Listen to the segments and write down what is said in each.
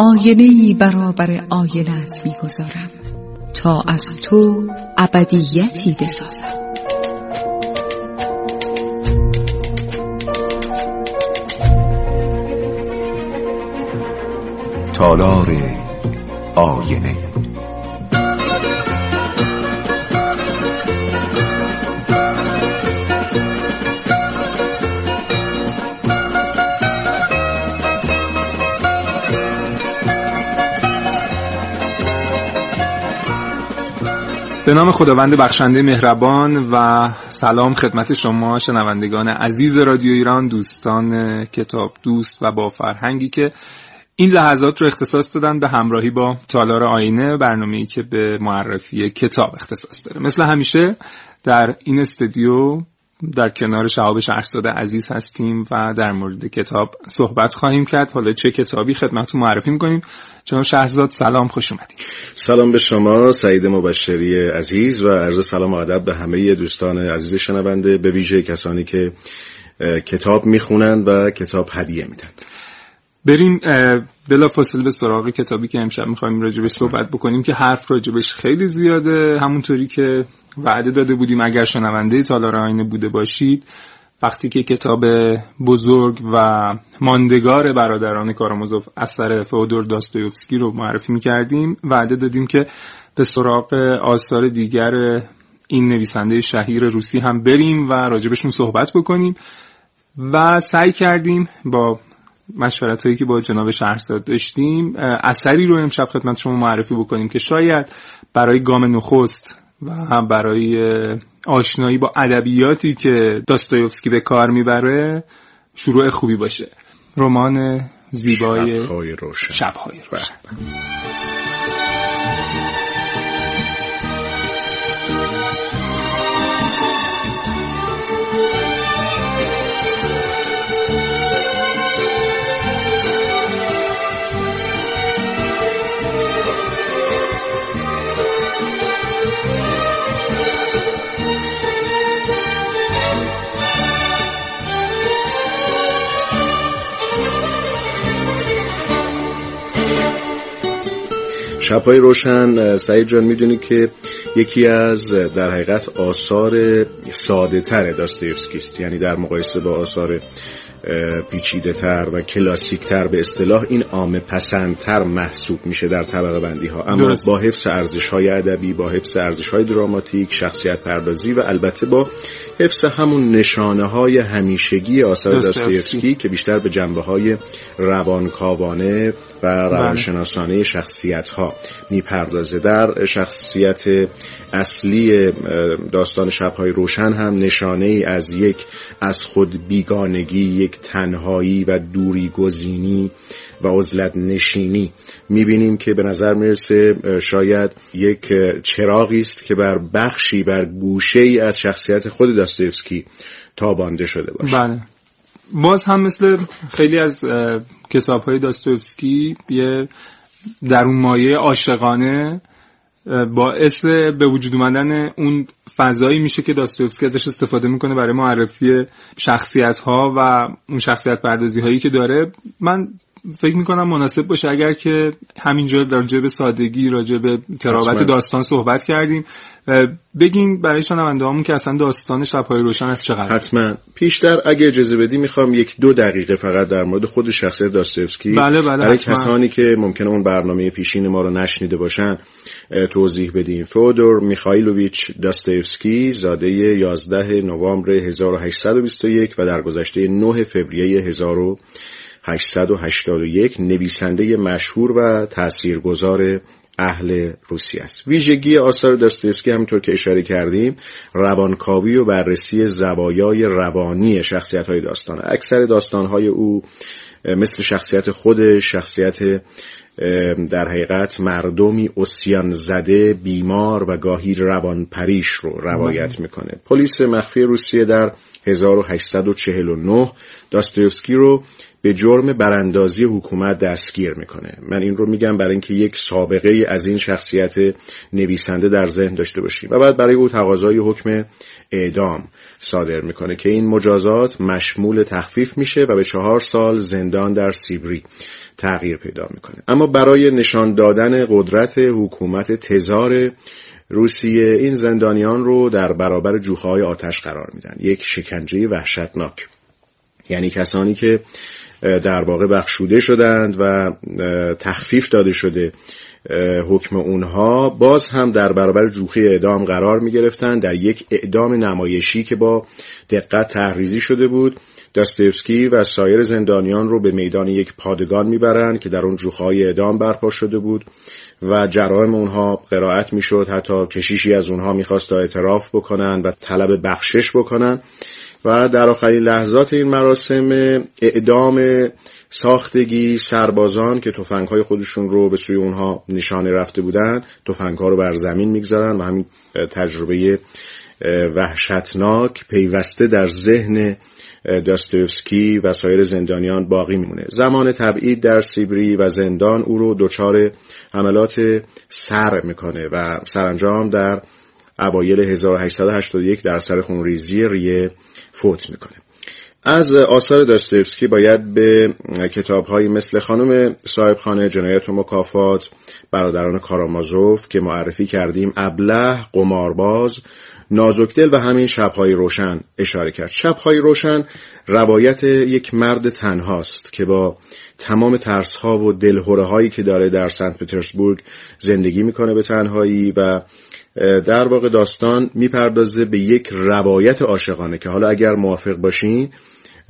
آینه برابر آینت می‌گذارم تا از تو ابدیتی بسازم. تالار آینه به نام خداوند بخشنده مهربان و سلام خدمت شما شنوندگان عزیز رادیو ایران دوستان کتاب دوست و با فرهنگی که این لحظات رو اختصاص دادن به همراهی با تالار آینه برنامه‌ای که به معرفی کتاب اختصاص داره. مثل همیشه در این استودیو در کنار شهاب شهرزاده عزیز هستیم و در مورد کتاب صحبت خواهیم کرد. حالا چه کتابی خدمتتون معرفی می‌کنیم؟ جناب شهرزاد سلام خوش اومدید. سلام به شما سعید مبشری عزیز و عرض سلام و ادب به همه دوستان عزیز شنونده به ویژه کسانی که کتاب می‌خونند و کتاب هدیه میدن بریم بلا فاصله به سراغ کتابی که امشب می‌خوایم راجبش صحبت بکنیم که حرف راجبش خیلی زیاده همونطوری که وعده داده بودیم اگر شنونده تالار آینه بوده باشید وقتی که کتاب بزرگ و ماندگار برادران کارامازوف اثر فودور داستویوفسکی رو معرفی می‌کردیم. وعده دادیم که به سراغ آثار دیگر این نویسنده شهیر روسی هم بریم و راجبشون صحبت بکنیم و سعی کردیم با مشورت هایی که با جناب شهرزاد داشتیم اثری رو امشب خدمت شما معرفی بکنیم که شاید برای گام نخست و برای آشنایی با ادبیاتی که داستایوفسکی به کار می‌بره شروع خوبی باشه. رمان زیبای شبهای روشن, شبهای روشن. شبهای روشن سعید جان می‌دونی که یکی از در حقیقت آثار ساده تر داستایوفسکی است یعنی در مقایسه با آثار پیچیده تر و کلاسیک تر به اصطلاح این عام پسندتر محسوب میشه در طبقه بندی ها اما درست. با حفظ ارزش های ادبی با حفظ ارزش های دراماتیک شخصیت پردازی و البته با حفظ همون نشانه های همیشگی آثار داستایوفسکی که بیشتر به جنبه های روانکاوانه و بله. روانشناسانه شخصیت ها می‌پردازه در شخصیت اصلی داستان شبهای روشن هم نشانه ای از یک از خود بیگانگی یک تنهایی و دوری گزینی و عزلت نشینی می‌بینیم که به نظر می‌رسه شاید یک چراغی است که بر بخشی بر گوشه ای از شخصیت خود داستایوفسکی تابانده شده باشه. بله. باز هم مثل خیلی از کتاب های داستایوفسکی یه در اون مایه عاشقانه باعث به وجود اومدن اون فضایی میشه که داستویفسکی ازش استفاده می‌کنه برای معرفی شخصیت ها و اون شخصیت پردازی هایی که داره. من فکر می‌کنم مناسب باشه اگر که همینجا در راجع به سادگی راجع به تراوت داستان صحبت کردیم. بگین برای شنونده همون که اصلا داستان شبهای روشن از چقدر حتما. پیشتر اگه اجازه بدی می‌خوام یک دو دقیقه فقط در مورد خود شخصیت داستوفسکی بله بله برای کسانی که ممکنه اون برنامه پیشین ما رو نشنیده باشن توضیح بدیم فودور میخایلوویچ داستوفسکی زاده 11 نوامبر 1821 و در گذشته 9 فوریه 1000 881 نویسنده مشهور و تاثیرگذار اهل روسیه است. ویژگی آثار داستایوفسکی همونطور که اشاره کردیم روانکاوی و بررسی زوایای روانی شخصیت های داستان اکثر داستان های او مثل شخصیت خود شخصیت در حقیقت مردمی اسیان زده بیمار و گاهی روان پریش رو روایت می‌کنه. پلیس مخفی روسیه در 1849 داستایوفسکی رو به جرم براندازی حکومت دستگیر می‌کنه. من این رو میگم برای اینکه یک سابقه از این شخصیت نویسنده در ذهن داشته باشیم و بعد برای او تقاضای حکم اعدام صادر می‌کنه که این مجازات مشمول تخفیف میشه و به چهار سال زندان در سیبری تغییر پیدا می‌کنه. اما برای نشان دادن قدرت حکومت تزار روسیه این زندانیان رو در برابر جوخه آتش قرار میدن. یک شکنجه وحشتناک. یعنی کسانی که در واقع بخشوده شدند و تخفیف داده شده حکم اونها. باز هم در برابر جوخه اعدام قرار می گرفتن در یک اعدام نمایشی که با دقت تحریزی شده بود داستیفسکی و سایر زندانیان رو به میدان یک پادگان می‌برند که در اون جوخهای اعدام برپا شده بود و جرائم اونها قرائت می‌شد. حتی کشیشی از اونها می‌خواست اعتراف بکنن و طلب بخشش بکنن و در آخرین لحظات این مراسم اعدام ساختگی سربازان که تفنگ های خودشون رو به سوی اونها نشانه رفته بودن تفنگ ها رو بر زمین می‌گذارن و همین تجربه وحشتناک پیوسته در ذهن داستوفسکی و سایر زندانیان باقی میمونه. زمان تبعید در سیبری و زندان او رو دچار حملات سر می‌کنه و سرانجام در اوایل 1881 در سر خونریزی ریه فوت می‌کنه. از آثار داستوفسکی باید به کتابهایی مثل خانم صاحبخانه جنایت و مکافات برادران کارامازوف که معرفی کردیم ابله قمارباز نازکدل و همین شبهای روشن اشاره کرد. شبهای روشن روایت یک مرد تنهاست که با تمام ترس ها و دلهوره هایی که داره در سنت پترزبورگ زندگی می‌کنه به تنهایی و در واقع داستان می‌پردازه به یک روایت عاشقانه که حالا اگر موافق باشین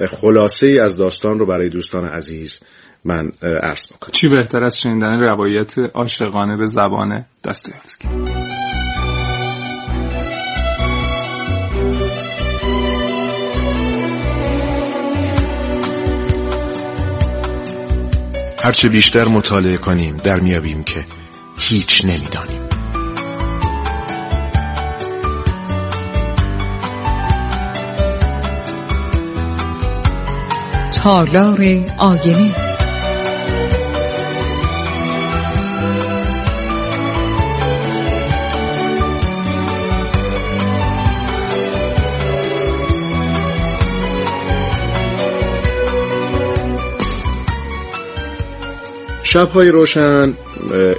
خلاصه ای از داستان رو برای دوستان عزیز من عرض می‌کنم چی بهتر از شنیدن روایت عاشقانه به زبان داستویفسکی هرچه بیشتر مطالعه کنیم در میابیم که هیچ نمی‌دانیم. تالار آینه. شبهای روشن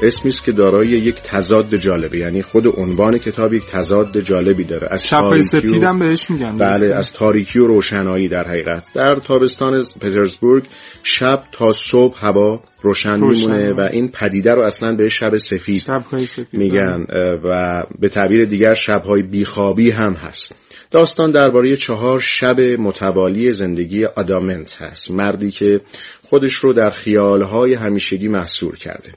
اسمی است که دارای یک تضاد جالبه. یعنی خود عنوان کتاب یک تضاد جالبی داره. از شبهای سپیدم بهش میگن. بله از تاریکی و روشنایی در حقیقت. در تابستان پترزبورگ شب تا صبح هوا روشن, میمونه و این پدیده رو اصلا به شب سفید, سفید میگن. بله. و به تعبیر دیگر شبهای بیخوابی هم هست. داستان درباره چهار شب متوالی زندگی آدامنت هست. مردی که خودش رو در خیالهای همیشگی محصور کرده.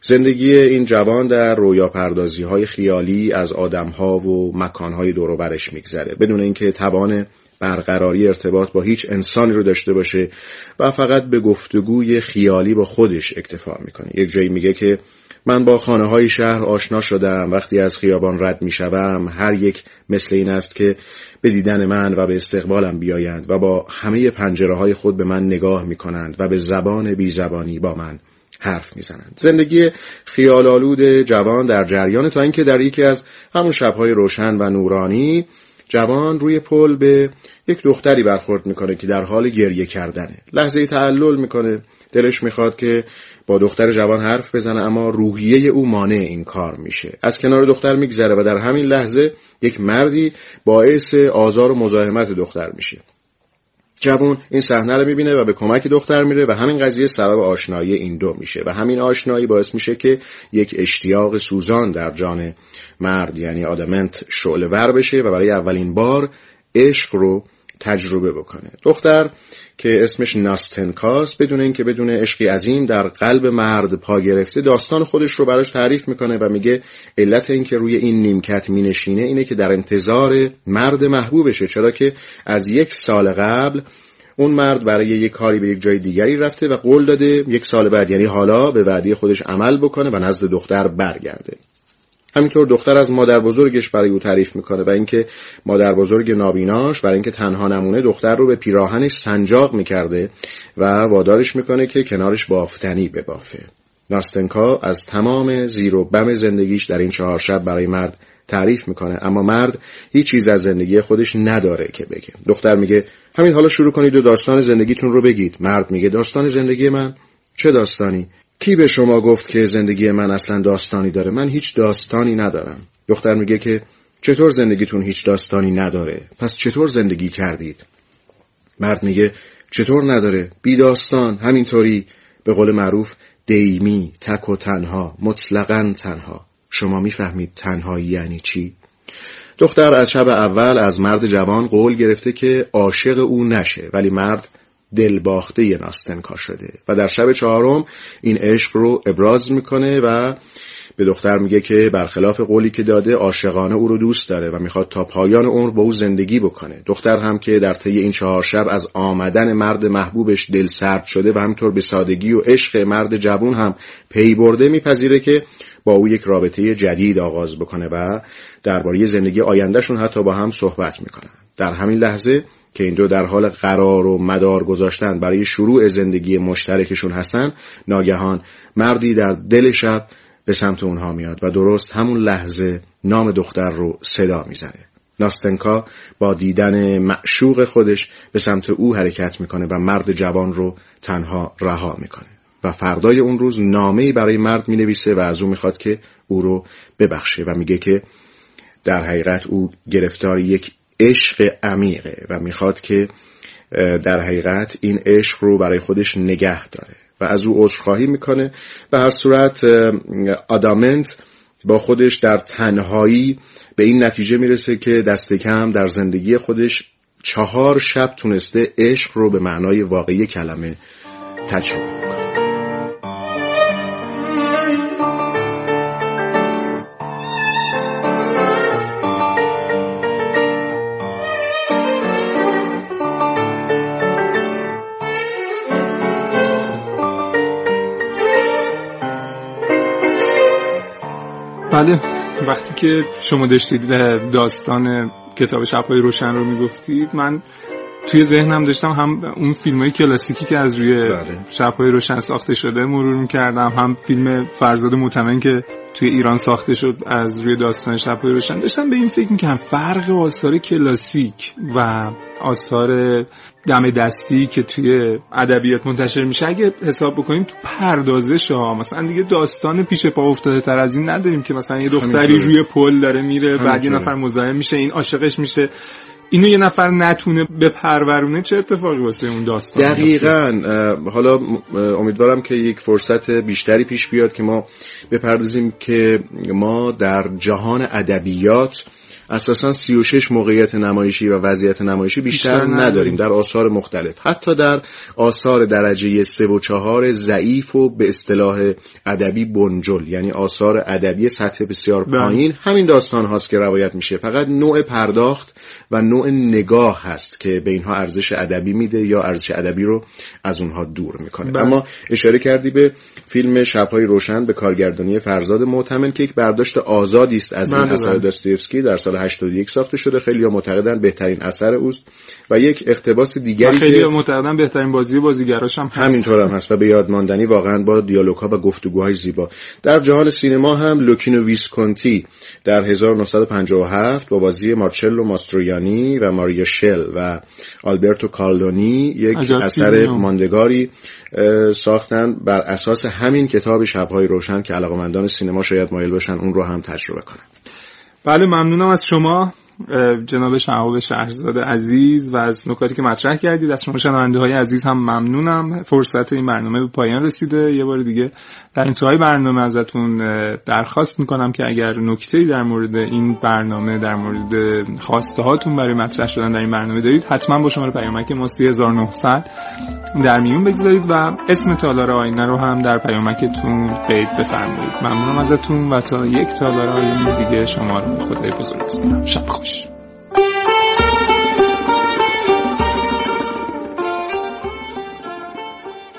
زندگی این جوان در رویا پردازی های خیالی از آدمها و مکانهای دوروبرش میگذره. بدون اینکه توان برقراری ارتباط با هیچ انسانی رو داشته باشه و فقط به گفتگوی خیالی با خودش اکتفا می‌کنه. یک جایی میگه که من با خانه های شهر آشنا شدم. وقتی از خیابان رد می شوم هر یک مثل این است که به دیدن من و به استقبالم بیایند و با همه پنجره های خود به من نگاه می کنند و به زبان بی زبانی با من حرف می‌زنند. زندگی خیالالود جوان در جریان تا اینکه در یکی از همون شبهای روشن و نورانی جوان روی پل به یک دختری برخورد می‌کنه که در حال گریه کردنه. لحظه تعلل می‌کنه. دلش می‌خواد که با دختر جوان حرف بزنه اما روحیه او مانع این کار میشه. از کنار دختر میگذره و در همین لحظه یک مردی باعث آزار و مزاحمت دختر میشه. جوان این صحنه رو می‌بینه و به کمک دختر میره و همین قضیه سبب آشنایی این دو میشه و همین آشنایی باعث میشه که یک اشتیاق سوزان در جان مرد یعنی آدمنت شعله ور بشه و برای اولین بار عشق رو تجربه بکنه. دختر که اسمش ناستنکاس بدون اینکه بدون عشقی عظیم در قلب مرد پا گرفته داستان خودش رو براش تعریف می‌کنه و میگه علت اینکه روی این نیمکت مینشینه اینه که در انتظار مرد محبوبشه. چرا که از یک سال قبل اون مرد برای یک کاری به یک جای دیگری رفته و قول داده یک سال بعد یعنی حالا به وعده خودش عمل بکنه و نزد دختر برگرده. همینطور دختر از مادر بزرگش برای او تعریف می‌کنه و اینکه مادر بزرگ نابیناش برای اینکه تنها نمونه دختر رو به پیراهنش سنجاق می‌کرده و وادارش می‌کنه که کنارش بافتنی ببافه. ناستنکا از تمام زیر و بم زندگیش در این چهار شب برای مرد تعریف می‌کنه اما مرد هیچ چیز از زندگی خودش نداره که بگه. دختر میگه همین حالا شروع کنید و داستان زندگیتون رو بگید. مرد میگه داستان زندگی من چه داستانی؟ کی به شما گفت که زندگی من اصلا داستانی داره؟ من هیچ داستانی ندارم. دختر میگه که چطور زندگیتون هیچ داستانی نداره؟ پس چطور زندگی کردید؟ مرد میگه چطور نداره؟ بی داستان. همینطوری به قول معروف دیمی تک و تنها مطلقا تنها. شما می‌فهمید تنهایی یعنی چی؟ دختر از شب اول از مرد جوان قول گرفته که عاشق او نشه. ولی مرد دلباخته ناستنکا شده. و در شب چهارم این عشق رو ابراز می‌کنه و به دختر میگه که برخلاف قولی که داده عاشقانه او رو دوست داره و می‌خواد تا پایان عمر با او زندگی بکنه. دختر هم که در طی این چهار شب از آمدن مرد محبوبش دل سرد شده و همطور به سادگی و عشق مرد جوون هم پی برده میپذیره که با او یک رابطه جدید آغاز بکنه و درباره زندگی آیندهشون حتی با هم صحبت می‌کنن. در همین لحظه که این دو در حال قرار و مدار گذاشتن برای شروع زندگی مشترکشون هستن ناگهان مردی در دل شب به سمت اونها میاد و درست همون لحظه نام دختر رو صدا می‌زنه. ناستنکا با دیدن معشوق خودش به سمت او حرکت می‌کنه و مرد جوان رو تنها رها می‌کنه. و فردای اون روز نامه برای مرد می‌نویسه و از او می‌خواد که او رو ببخشه و میگه که در حقیقت او گرفتار یک عشق عمیقه و می‌خواد که در حقیقت این عشق رو برای خودش نگه داره و از او عذرخواهی می‌کنه. و هر صورت آدامنت با خودش در تنهایی به این نتیجه می‌رسه که دست کم در زندگی خودش چهار شب تونسته عشق رو به معنای واقعی کلمه تجربه بله وقتی که شما داشتید داستان کتاب شبهای روشن رو می‌گفتید من توی ذهنم داشتم هم اون فیلم های کلاسیکی که از روی بله. شبهای روشن ساخته شده مرور می‌کردم هم فیلم فرزاد متمن که توی ایران ساخته شد از روی داستان شبهای روشن داشتم به این فکر می‌کنم فرق آثار کلاسیک و آثار دم دستی که توی ادبیات منتشر میشه اگه حساب بکنیم تو پردازش ها مثلا دیگه داستان پیش پا افتاده تر از این نداریم که مثلا یه دختری روی پل داره میره بعد یه نفر مزاحم میشه این عاشقش میشه. اینو یه نفر نتونه به پرورونه چه اتفاقی واسه اون داستان دقیقا حالا امیدوارم که یک فرصت بیشتری پیش بیاد که ما بپردازیم که ما در جهان ادبیات اساسا 36 موقعیت نمایشی و وضعیت نمایشی بیشتر, نداریم. در آثار مختلف. حتی در آثار درجه 3 و 4 ضعیف و به اصطلاح ادبی بنجل. یعنی آثار ادبی سطح بسیار بله. پایین. همین داستان هاست که روایت میشه. فقط نوع پرداخت و نوع نگاه هست که به اینها ارزش ادبی میده یا ارزش ادبی رو از اونها دور می‌کنه. بله. اما اشاره کردی به فیلم شبهای روشن به کارگردانی فرزاد معتمن که یک برداشت آزادی است از این بله، اثر داستایوفسکی در سال 81 ساخته شده. خیلی معتقدن بهترین اثر اوست و یک اقتباس دیگری خیلی معتقدن بهترین بازی بازیگراش هم همینطور هم هست و به یاد ماندنی واقعا با دیالوگ‌ها و گفتگوهای زیبا. در جهان سینما هم لوکینو ویسکونتی در 1957 با بازی مارچلو ماسترویانی و ماریا شل و آلبرتو کالدونی یک اثر ماندگاری ساختن بر اساس همین کتاب شبهای روشن که علاقمندان سینما شاید مایل باشن اون رو هم تجربه کنن. بله ممنونم از شما. جناب شهاب شهرزاد عزیز و از نکاتی که مطرح کردید از شما شنونده های عزیز هم ممنونم. فرصت این برنامه به پایان رسیده. یه بار دیگه در انتهای برنامه ازتون درخواست می‌کنم که اگر نکته در مورد این برنامه در مورد خواسته هاتون برای مطرح شدن در این برنامه دارید حتما با شماره پیامک ما 3900 در میون بگذارید و اسم تالار آینه رو هم در پیامکتون قید بفرمایید. ممنونم ازتون و تا یک تالار آینه دیگه شما رو خدای بزرگ شب خوش.